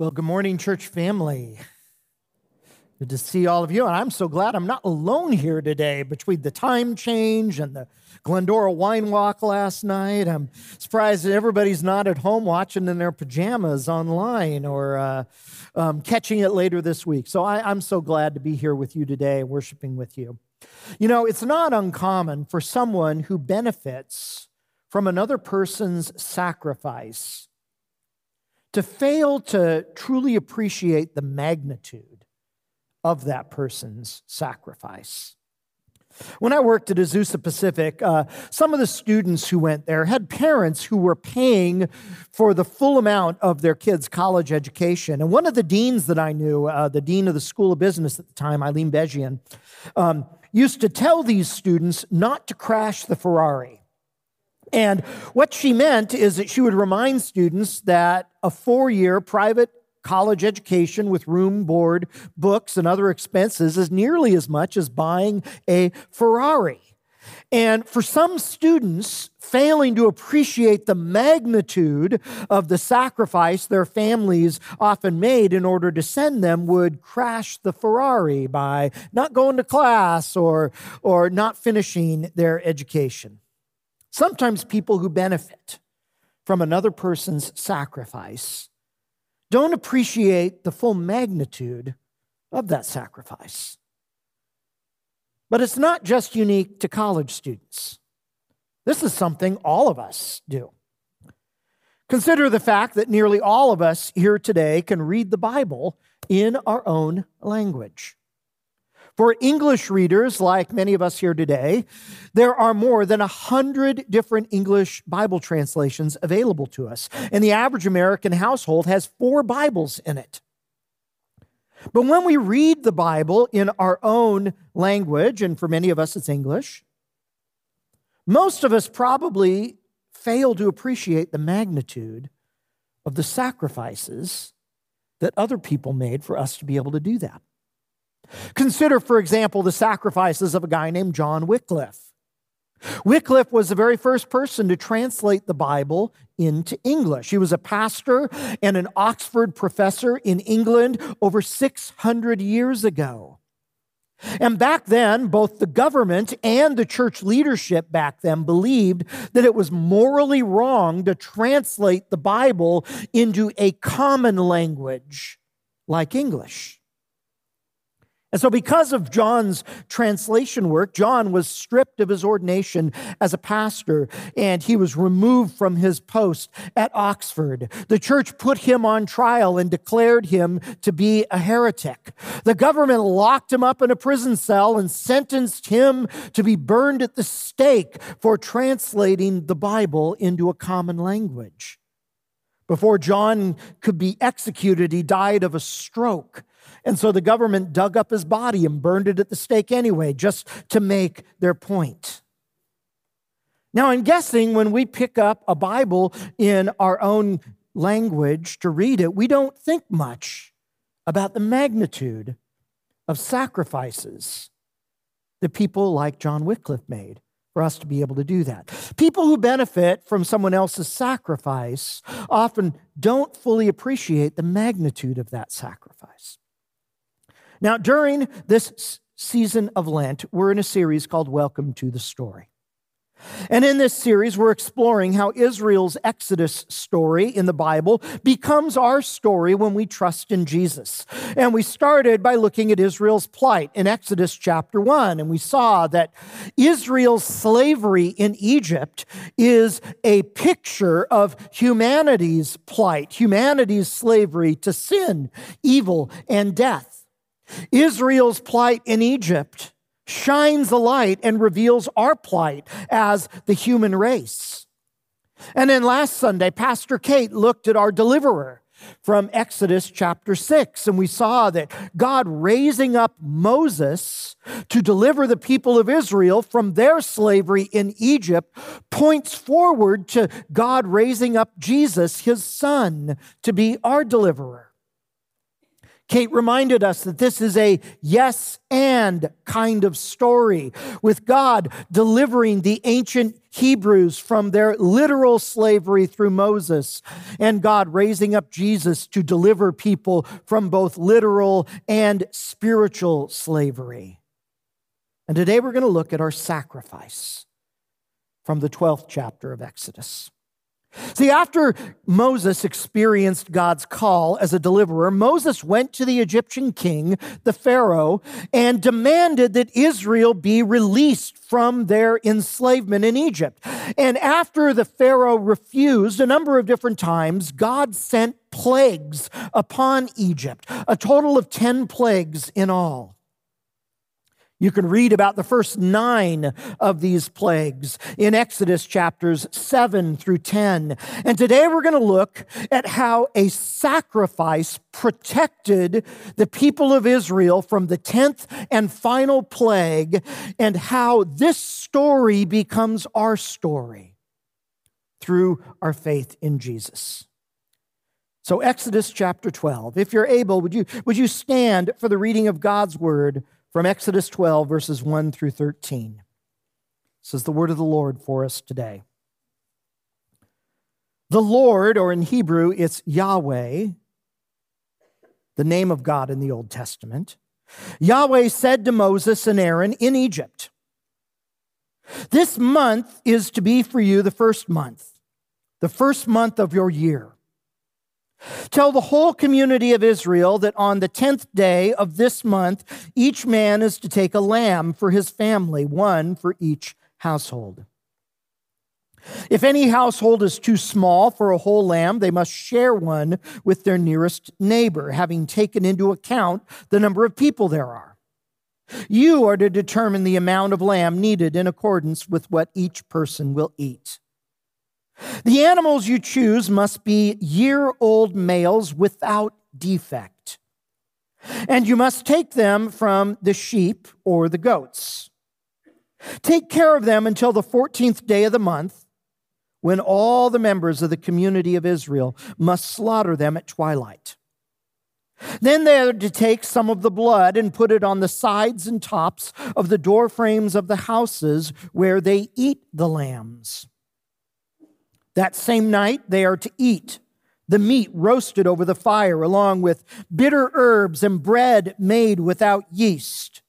Well, good morning, church family. Good to see all of you. And I'm so glad I'm not alone here today between the time change and the Glendora wine walk last night. I'm surprised that everybody's not at home watching in their pajamas online or uh, um, catching it later this week. So I, I'm so glad to be here with you today, worshiping with you. You know, it's not uncommon for someone who benefits from another person's sacrifice to fail to truly appreciate the magnitude of that person's sacrifice. When I worked at Azusa Pacific, uh, some of the students who went there had parents who were paying for the full amount of their kids' college education. And one of the deans that I knew, uh, the dean of the School of Business at the time, Ilene Bezjian, um, used to tell these students not to crash the Ferrari. And what she meant is that she would remind students that a four year private college education with room, board, books, and other expenses is nearly as much as buying a Ferrari. And for some students, failing to appreciate the magnitude of the sacrifice their families often made in order to send them would crash the Ferrari by not going to class or, or not finishing their education. Sometimes people who benefit from another person's sacrifice don't appreciate the full magnitude of that sacrifice. But it's not just unique to college students. This is something all of us do. Consider the fact that nearly all of us here today can read the Bible in our own language. For English readers, like many of us here today, there are more than 100 different English Bible translations available to us. And the average American household has four Bibles in it. But when we read the Bible in our own language, and for many of us it's English, most of us probably fail to appreciate the magnitude of the sacrifices that other people made for us to be able to do that. Consider, for example, the sacrifices of a guy named John Wycliffe. Wycliffe was the very first person to translate the Bible into English. He was a pastor and an Oxford professor in England over 600 years ago. And back then, both the government and the church leadership back then believed that it was morally wrong to translate the Bible into a common language like English. And so, because of John's translation work, John was stripped of his ordination as a pastor and he was removed from his post at Oxford. The church put him on trial and declared him to be a heretic. The government locked him up in a prison cell and sentenced him to be burned at the stake for translating the Bible into a common language. Before John could be executed, he died of a stroke. And so the government dug up his body and burned it at the stake anyway, just to make their point. Now, I'm guessing when we pick up a Bible in our own language to read it, we don't think much about the magnitude of sacrifices that people like John Wycliffe made for us to be able to do that. People who benefit from someone else's sacrifice often don't fully appreciate the magnitude of that sacrifice. Now, during this season of Lent, we're in a series called Welcome to the Story. And in this series, we're exploring how Israel's Exodus story in the Bible becomes our story when we trust in Jesus. And we started by looking at Israel's plight in Exodus chapter 1. And we saw that Israel's slavery in Egypt is a picture of humanity's plight, humanity's slavery to sin, evil, and death. Israel's plight in Egypt shines a light and reveals our plight as the human race. And then last Sunday, Pastor Kate looked at our deliverer from Exodus chapter 6, and we saw that God raising up Moses to deliver the people of Israel from their slavery in Egypt points forward to God raising up Jesus, his son, to be our deliverer. Kate reminded us that this is a yes and kind of story, with God delivering the ancient Hebrews from their literal slavery through Moses, and God raising up Jesus to deliver people from both literal and spiritual slavery. And today we're going to look at our sacrifice from the 12th chapter of Exodus. See, after Moses experienced God's call as a deliverer, Moses went to the Egyptian king, the Pharaoh, and demanded that Israel be released from their enslavement in Egypt. And after the Pharaoh refused a number of different times, God sent plagues upon Egypt, a total of 10 plagues in all. You can read about the first nine of these plagues in Exodus chapters 7 through 10. And today we're going to look at how a sacrifice protected the people of Israel from the 10th and final plague, and how this story becomes our story through our faith in Jesus. So, Exodus chapter 12. If you're able, would you, would you stand for the reading of God's word? From Exodus 12, verses 1 through 13. This is the word of the Lord for us today. The Lord, or in Hebrew, it's Yahweh, the name of God in the Old Testament. Yahweh said to Moses and Aaron in Egypt, This month is to be for you the first month, the first month of your year. Tell the whole community of Israel that on the 10th day of this month, each man is to take a lamb for his family, one for each household. If any household is too small for a whole lamb, they must share one with their nearest neighbor, having taken into account the number of people there are. You are to determine the amount of lamb needed in accordance with what each person will eat. The animals you choose must be year old males without defect. And you must take them from the sheep or the goats. Take care of them until the 14th day of the month, when all the members of the community of Israel must slaughter them at twilight. Then they are to take some of the blood and put it on the sides and tops of the door frames of the houses where they eat the lambs. That same night, they are to eat the meat roasted over the fire, along with bitter herbs and bread made without yeast.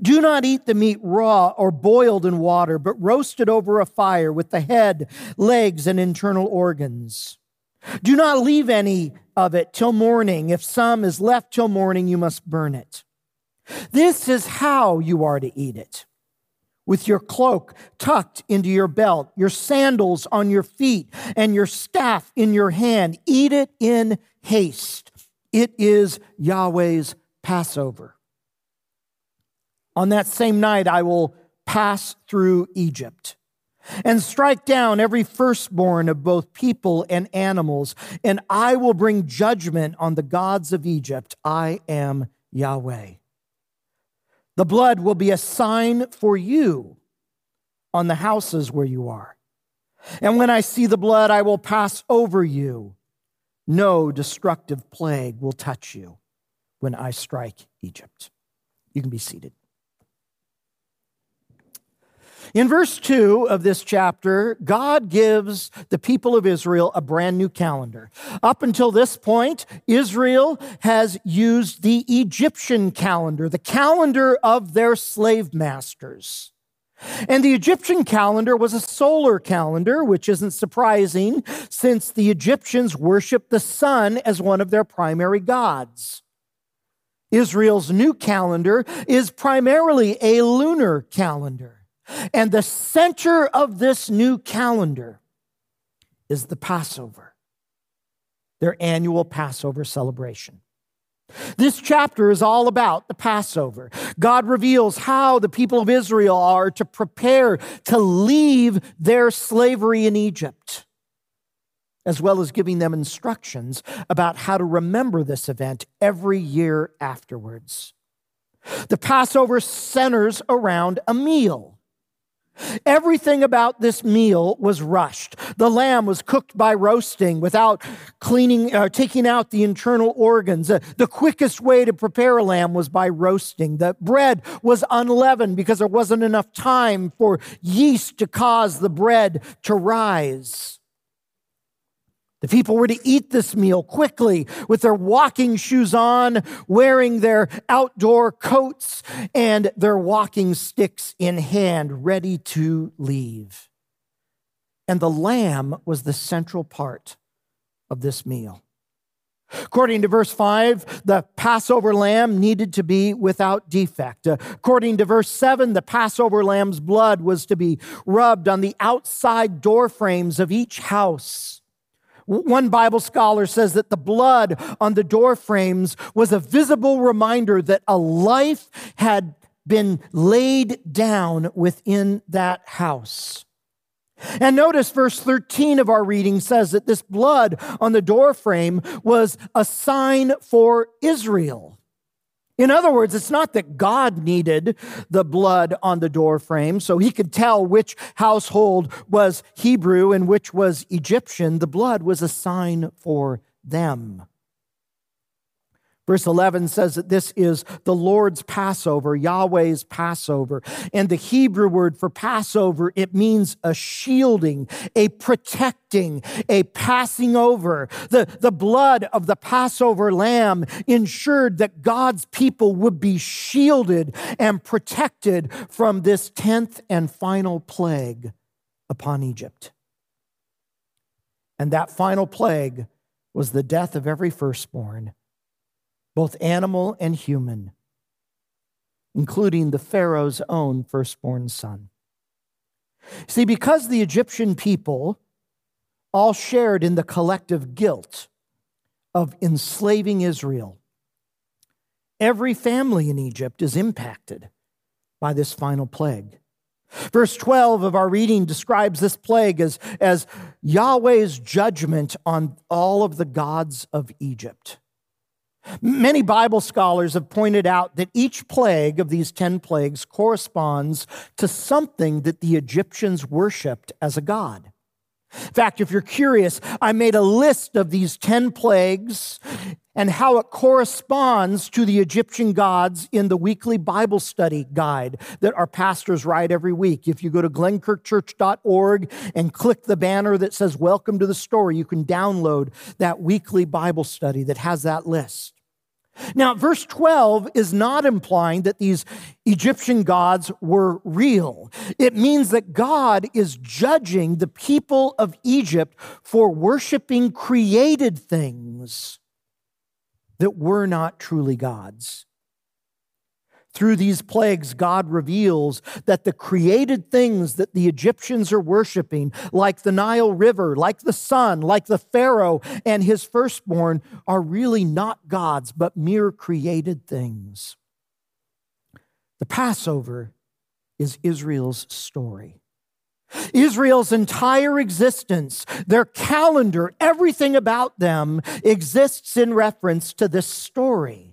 Do not eat the meat raw or boiled in water, but roasted over a fire with the head, legs, and internal organs. Do not leave any of it till morning. If some is left till morning, you must burn it. This is how you are to eat it with your cloak tucked into your belt, your sandals on your feet, and your staff in your hand. Eat it in haste. It is Yahweh's Passover. On that same night, I will pass through Egypt and strike down every firstborn of both people and animals, and I will bring judgment on the gods of Egypt. I am Yahweh. The blood will be a sign for you on the houses where you are. And when I see the blood, I will pass over you. No destructive plague will touch you when I strike Egypt. You can be seated. In verse 2 of this chapter, God gives the people of Israel a brand new calendar. Up until this point, Israel has used the Egyptian calendar, the calendar of their slave masters. And the Egyptian calendar was a solar calendar, which isn't surprising since the Egyptians worshiped the sun as one of their primary gods. Israel's new calendar is primarily a lunar calendar. And the center of this new calendar is the Passover, their annual Passover celebration. This chapter is all about the Passover. God reveals how the people of Israel are to prepare to leave their slavery in Egypt, as well as giving them instructions about how to remember this event every year afterwards. The Passover centers around a meal Everything about this meal was rushed. The lamb was cooked by roasting without cleaning, uh, taking out the internal organs. Uh, the quickest way to prepare a lamb was by roasting. The bread was unleavened because there wasn't enough time for yeast to cause the bread to rise. The people were to eat this meal quickly with their walking shoes on, wearing their outdoor coats and their walking sticks in hand, ready to leave. And the lamb was the central part of this meal. According to verse 5, the Passover lamb needed to be without defect. According to verse 7, the Passover lamb's blood was to be rubbed on the outside door frames of each house one Bible scholar says that the blood on the door frames was a visible reminder that a life had been laid down within that house. And notice verse 13 of our reading says that this blood on the door frame was a sign for Israel. In other words, it's not that God needed the blood on the door frame so he could tell which household was Hebrew and which was Egyptian. The blood was a sign for them. Verse 11 says that this is the Lord's Passover, Yahweh's Passover. And the Hebrew word for Passover, it means a shielding, a protecting, a passing over. The, the blood of the Passover lamb ensured that God's people would be shielded and protected from this tenth and final plague upon Egypt. And that final plague was the death of every firstborn both animal and human, including the Pharaoh's own firstborn son. See, because the Egyptian people all shared in the collective guilt of enslaving Israel, every family in Egypt is impacted by this final plague. Verse 12 of our reading describes this plague as, as Yahweh's judgment on all of the gods of Egypt. Many Bible scholars have pointed out that each plague of these 10 plagues corresponds to something that the Egyptians worshiped as a god. In fact, if you're curious, I made a list of these 10 plagues and how it corresponds to the Egyptian gods in the weekly Bible study guide that our pastors write every week. If you go to glenkirkchurch.org and click the banner that says Welcome to the Story, you can download that weekly Bible study that has that list. Now, verse 12 is not implying that these Egyptian gods were real. It means that God is judging the people of Egypt for worshiping created things that were not truly gods. Through these plagues, God reveals that the created things that the Egyptians are worshiping, like the Nile River, like the sun, like the Pharaoh and his firstborn, are really not gods, but mere created things. The Passover is Israel's story. Israel's entire existence, their calendar, everything about them exists in reference to this story.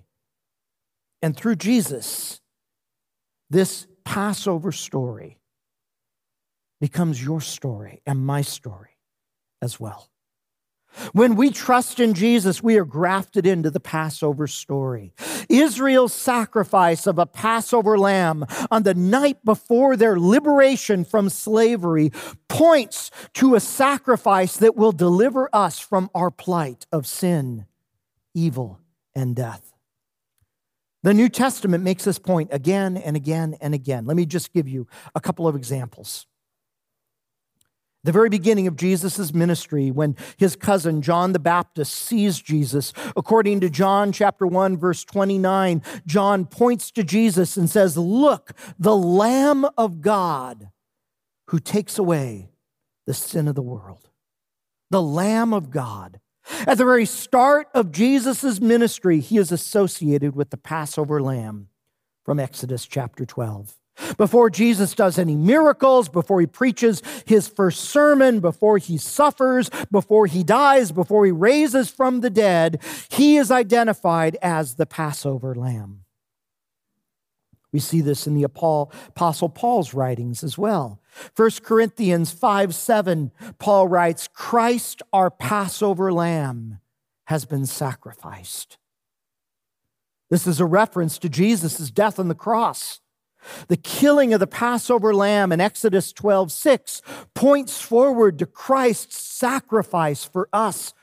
And through Jesus, this Passover story becomes your story and my story as well. When we trust in Jesus, we are grafted into the Passover story. Israel's sacrifice of a Passover lamb on the night before their liberation from slavery points to a sacrifice that will deliver us from our plight of sin, evil, and death. The New Testament makes this point again and again and again. Let me just give you a couple of examples. The very beginning of Jesus' ministry, when his cousin John the Baptist sees Jesus, according to John chapter 1, verse 29, John points to Jesus and says, Look, the Lamb of God who takes away the sin of the world. The Lamb of God at the very start of Jesus' ministry, he is associated with the Passover lamb from Exodus chapter 12. Before Jesus does any miracles, before he preaches his first sermon, before he suffers, before he dies, before he raises from the dead, he is identified as the Passover lamb. We see this in the Apostle Paul's writings as well. 1 Corinthians 5 7, Paul writes, Christ, our Passover lamb, has been sacrificed. This is a reference to Jesus' death on the cross. The killing of the Passover lamb in Exodus 12 6 points forward to Christ's sacrifice for us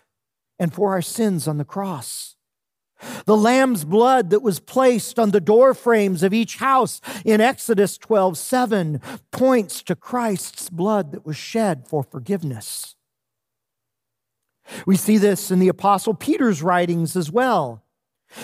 and for our sins on the cross. The lamb's blood that was placed on the door frames of each house in Exodus 12 7 points to Christ's blood that was shed for forgiveness. We see this in the Apostle Peter's writings as well.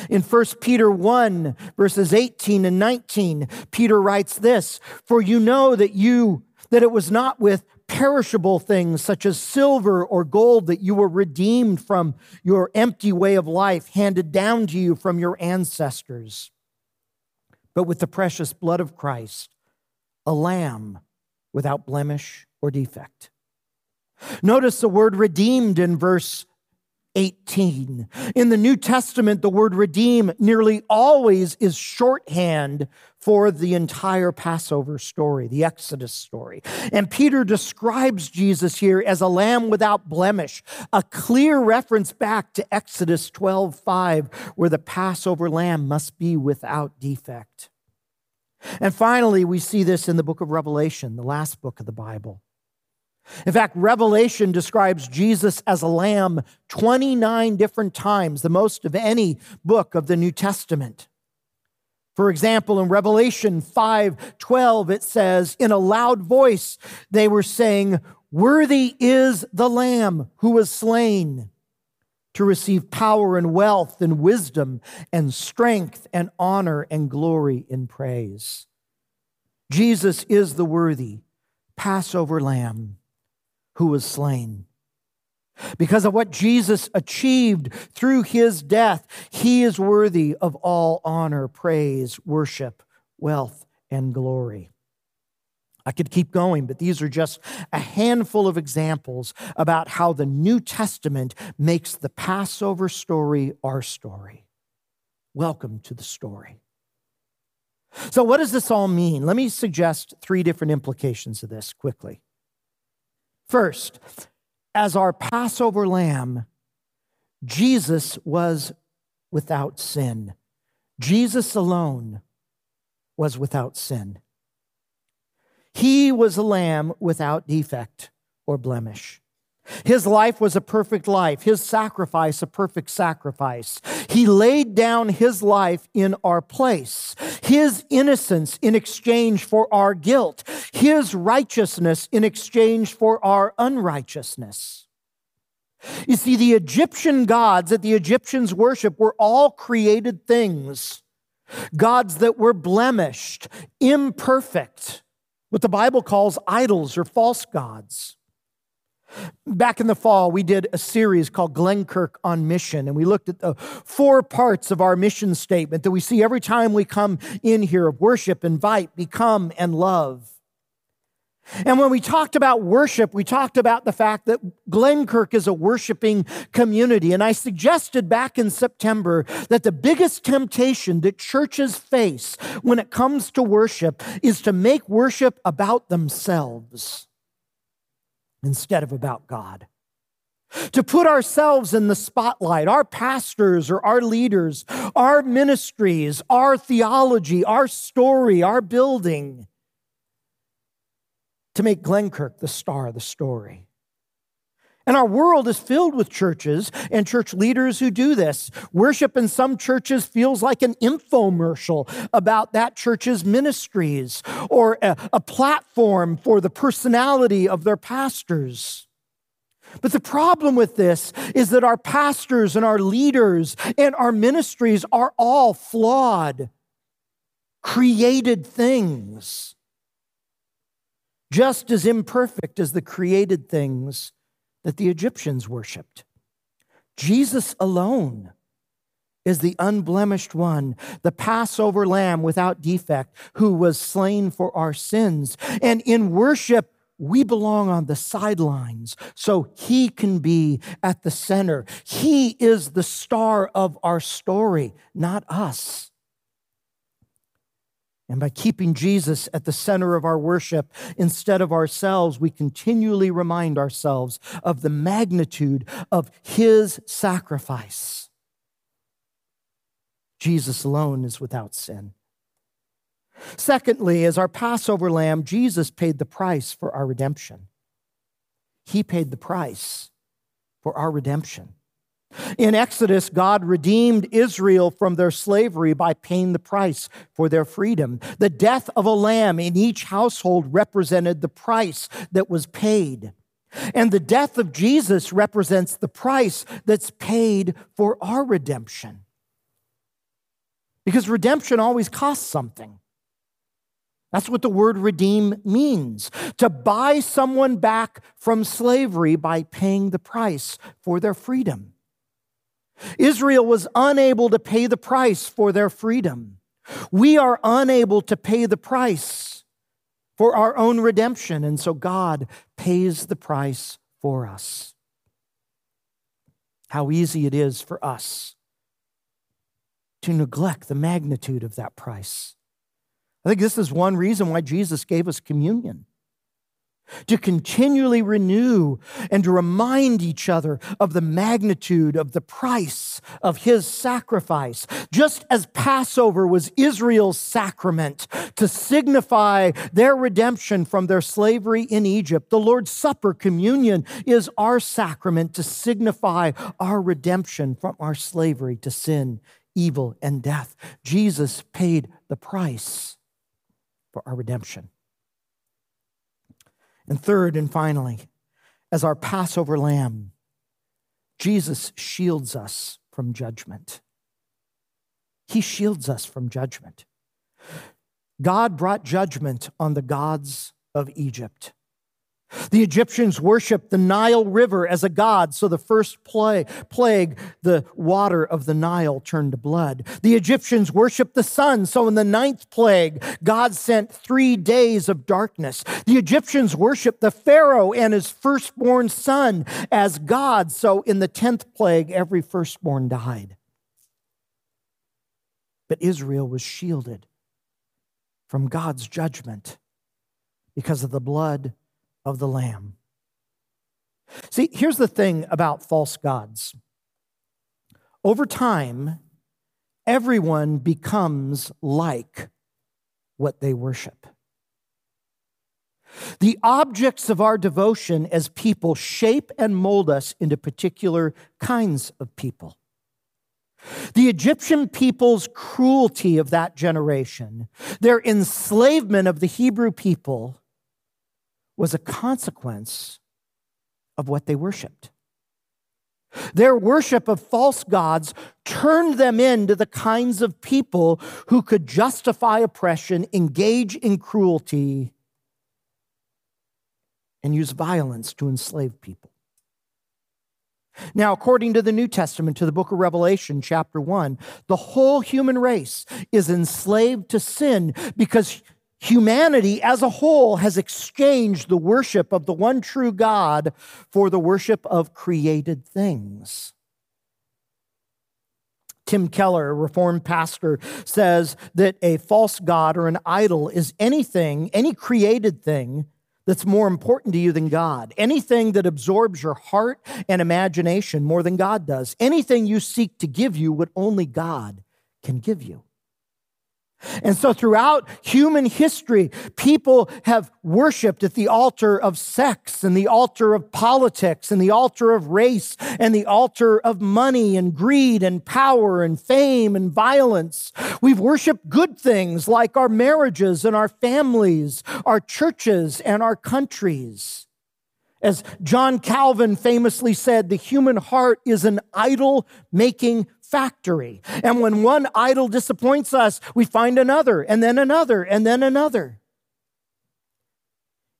In 1 Peter 1, verses 18 and 19, Peter writes this For you know that you, that it was not with perishable things such as silver or gold that you were redeemed from your empty way of life handed down to you from your ancestors, but with the precious blood of Christ, a lamb without blemish or defect. Notice the word redeemed in verse 18. In the New Testament, the word redeem nearly always is shorthand for the entire Passover story, the Exodus story. And Peter describes Jesus here as a lamb without blemish, a clear reference back to Exodus 12 5, where the Passover lamb must be without defect. And finally, we see this in the book of Revelation, the last book of the Bible. In fact, Revelation describes Jesus as a lamb 29 different times, the most of any book of the New Testament. For example, in Revelation 5:12 it says in a loud voice they were saying, "Worthy is the lamb who was slain to receive power and wealth and wisdom and strength and honor and glory and praise." Jesus is the worthy Passover lamb who was slain. Because of what Jesus achieved through his death, he is worthy of all honor, praise, worship, wealth, and glory. I could keep going, but these are just a handful of examples about how the New Testament makes the Passover story our story. Welcome to the story. So, what does this all mean? Let me suggest three different implications of this quickly. First, as our Passover lamb, Jesus was without sin. Jesus alone was without sin. He was a lamb without defect or blemish. His life was a perfect life, his sacrifice a perfect sacrifice. He laid down his life in our place, his innocence in exchange for our guilt, his righteousness in exchange for our unrighteousness. You see, the Egyptian gods that the Egyptians worship were all created things, gods that were blemished, imperfect, what the Bible calls idols or false gods. Back in the fall, we did a series called Glenkirk on Mission, and we looked at the four parts of our mission statement that we see every time we come in here of worship, invite, become, and love. And when we talked about worship, we talked about the fact that Glenkirk is a worshiping community. And I suggested back in September that the biggest temptation that churches face when it comes to worship is to make worship about themselves instead of about God. To put ourselves in the spotlight, our pastors or our leaders, our ministries, our theology, our story, our building, to make Glenkirk the star of the story. And our world is filled with churches and church leaders who do this. Worship in some churches feels like an infomercial about that church's ministries or a, a platform for the personality of their pastors. But the problem with this is that our pastors and our leaders and our ministries are all flawed, created things, just as imperfect as the created things that the Egyptians worshiped. Jesus alone is the unblemished one, the Passover lamb without defect, who was slain for our sins. And in worship, we belong on the sidelines so he can be at the center. He is the star of our story, not us. And by keeping Jesus at the center of our worship instead of ourselves, we continually remind ourselves of the magnitude of his sacrifice. Jesus alone is without sin. Secondly, as our Passover lamb, Jesus paid the price for our redemption. He paid the price for our redemption. In Exodus, God redeemed Israel from their slavery by paying the price for their freedom. The death of a lamb in each household represented the price that was paid. And the death of Jesus represents the price that's paid for our redemption. Because redemption always costs something. That's what the word redeem means to buy someone back from slavery by paying the price for their freedom. Israel was unable to pay the price for their freedom. We are unable to pay the price for our own redemption, and so God pays the price for us. How easy it is for us to neglect the magnitude of that price. I think this is one reason why Jesus gave us communion to continually renew and to remind each other of the magnitude of the price of his sacrifice. Just as Passover was Israel's sacrament to signify their redemption from their slavery in Egypt, the Lord's Supper, communion, is our sacrament to signify our redemption from our slavery to sin, evil, and death. Jesus paid the price for our redemption. And third and finally, as our Passover lamb, Jesus shields us from judgment. He shields us from judgment. God brought judgment on the gods of Egypt. The Egyptians worshiped the Nile River as a god, so the first plague, the water of the Nile turned to blood. The Egyptians worshiped the sun, so in the ninth plague, God sent three days of darkness. The Egyptians worshiped the Pharaoh and his firstborn son as God, so in the tenth plague, every firstborn died. But Israel was shielded from God's judgment because of the blood of the Lamb. See, here's the thing about false gods. Over time, everyone becomes like what they worship. The objects of our devotion as people shape and mold us into particular kinds of people. The Egyptian people's cruelty of that generation, their enslavement of the Hebrew people, was a consequence of what they worshiped. Their worship of false gods turned them into the kinds of people who could justify oppression, engage in cruelty, and use violence to enslave people. Now, according to the New Testament, to the book of Revelation, chapter 1, the whole human race is enslaved to sin because Humanity as a whole has exchanged the worship of the one true God for the worship of created things. Tim Keller, a Reformed pastor, says that a false God or an idol is anything, any created thing that's more important to you than God. Anything that absorbs your heart and imagination more than God does. Anything you seek to give you what only God can give you. And so, throughout human history, people have worshiped at the altar of sex and the altar of politics and the altar of race and the altar of money and greed and power and fame and violence. We've worshiped good things like our marriages and our families, our churches and our countries. As John Calvin famously said, the human heart is an idol making factory. And when one idol disappoints us, we find another, and then another, and then another.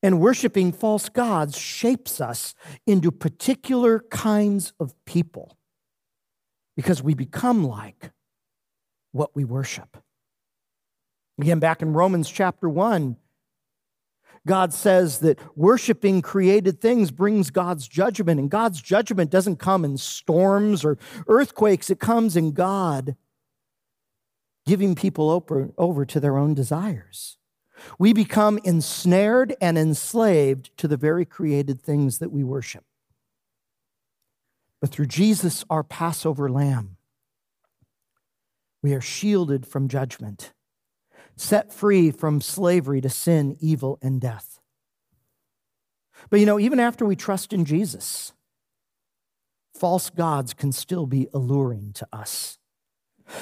And worshiping false gods shapes us into particular kinds of people because we become like what we worship. Again, back in Romans chapter 1, God says that worshiping created things brings God's judgment, and God's judgment doesn't come in storms or earthquakes, it comes in God giving people over, over to their own desires. We become ensnared and enslaved to the very created things that we worship. But through Jesus, our Passover lamb, we are shielded from judgment, set free from slavery to sin, evil, and death. But you know, even after we trust in Jesus, false gods can still be alluring to us.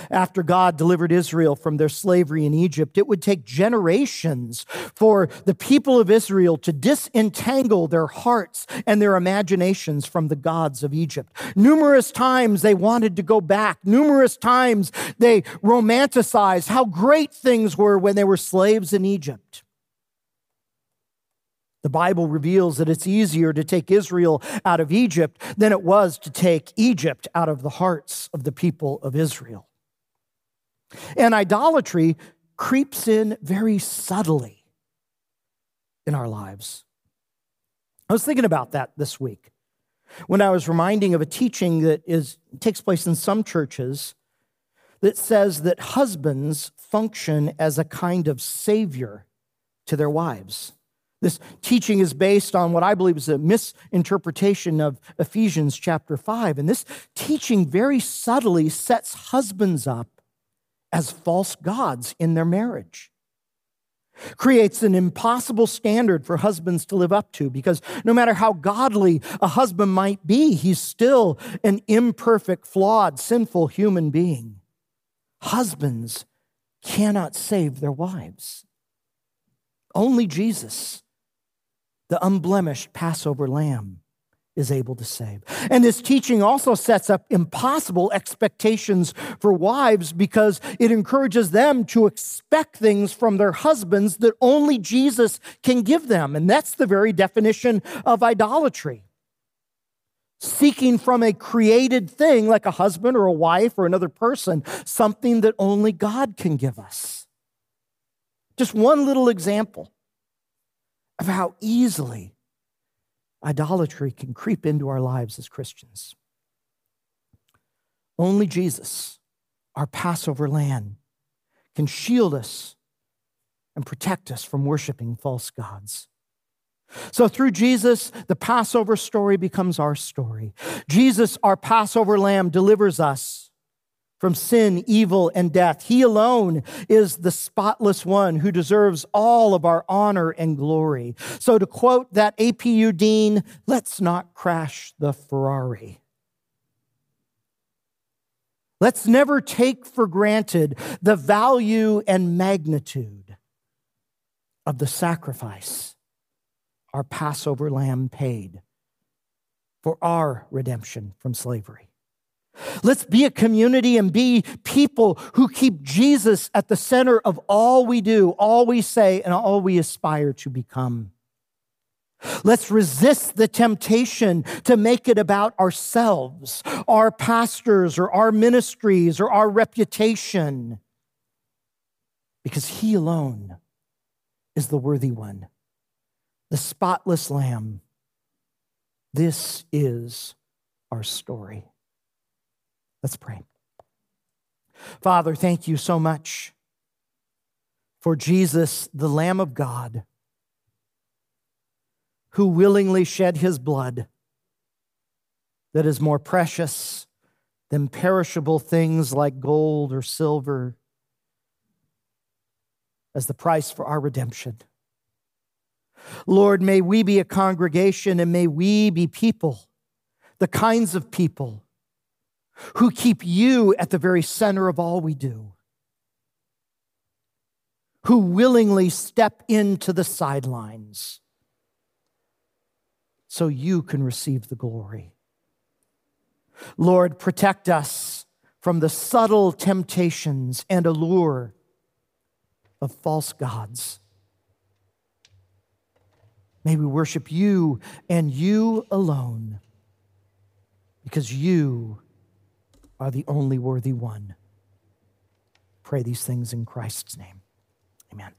After God delivered Israel from their slavery in Egypt, it would take generations for the people of Israel to disentangle their hearts and their imaginations from the gods of Egypt. Numerous times they wanted to go back. Numerous times they romanticized how great things were when they were slaves in Egypt. The Bible reveals that it's easier to take Israel out of Egypt than it was to take Egypt out of the hearts of the people of Israel. And idolatry creeps in very subtly in our lives. I was thinking about that this week when I was reminding of a teaching that is, takes place in some churches that says that husbands function as a kind of savior to their wives. This teaching is based on what I believe is a misinterpretation of Ephesians chapter 5. And this teaching very subtly sets husbands up as false gods in their marriage. Creates an impossible standard for husbands to live up to because no matter how godly a husband might be, he's still an imperfect, flawed, sinful human being. Husbands cannot save their wives. Only Jesus, the unblemished Passover lamb, is able to save. And this teaching also sets up impossible expectations for wives because it encourages them to expect things from their husbands that only Jesus can give them. And that's the very definition of idolatry. Seeking from a created thing like a husband or a wife or another person something that only God can give us. Just one little example of how easily idolatry can creep into our lives as Christians. Only Jesus, our Passover lamb, can shield us and protect us from worshiping false gods. So, through Jesus, the Passover story becomes our story. Jesus, our Passover lamb, delivers us from sin, evil, and death. He alone is the spotless one who deserves all of our honor and glory. So, to quote that APU dean, let's not crash the Ferrari. Let's never take for granted the value and magnitude of the sacrifice our Passover lamb paid for our redemption from slavery. Let's be a community and be people who keep Jesus at the center of all we do, all we say, and all we aspire to become. Let's resist the temptation to make it about ourselves, our pastors, or our ministries, or our reputation, because He alone is the worthy one, the spotless Lamb. This is our story. Let's pray. Father, thank you so much for Jesus, the Lamb of God, who willingly shed his blood that is more precious than perishable things like gold or silver as the price for our redemption. Lord, may we be a congregation and may we be people, the kinds of people who keep you at the very center of all we do, who willingly step into the sidelines so you can receive the glory. Lord, protect us from the subtle temptations and allure of false gods. May we worship you and you alone because you are the only worthy one. Pray these things in Christ's name. Amen.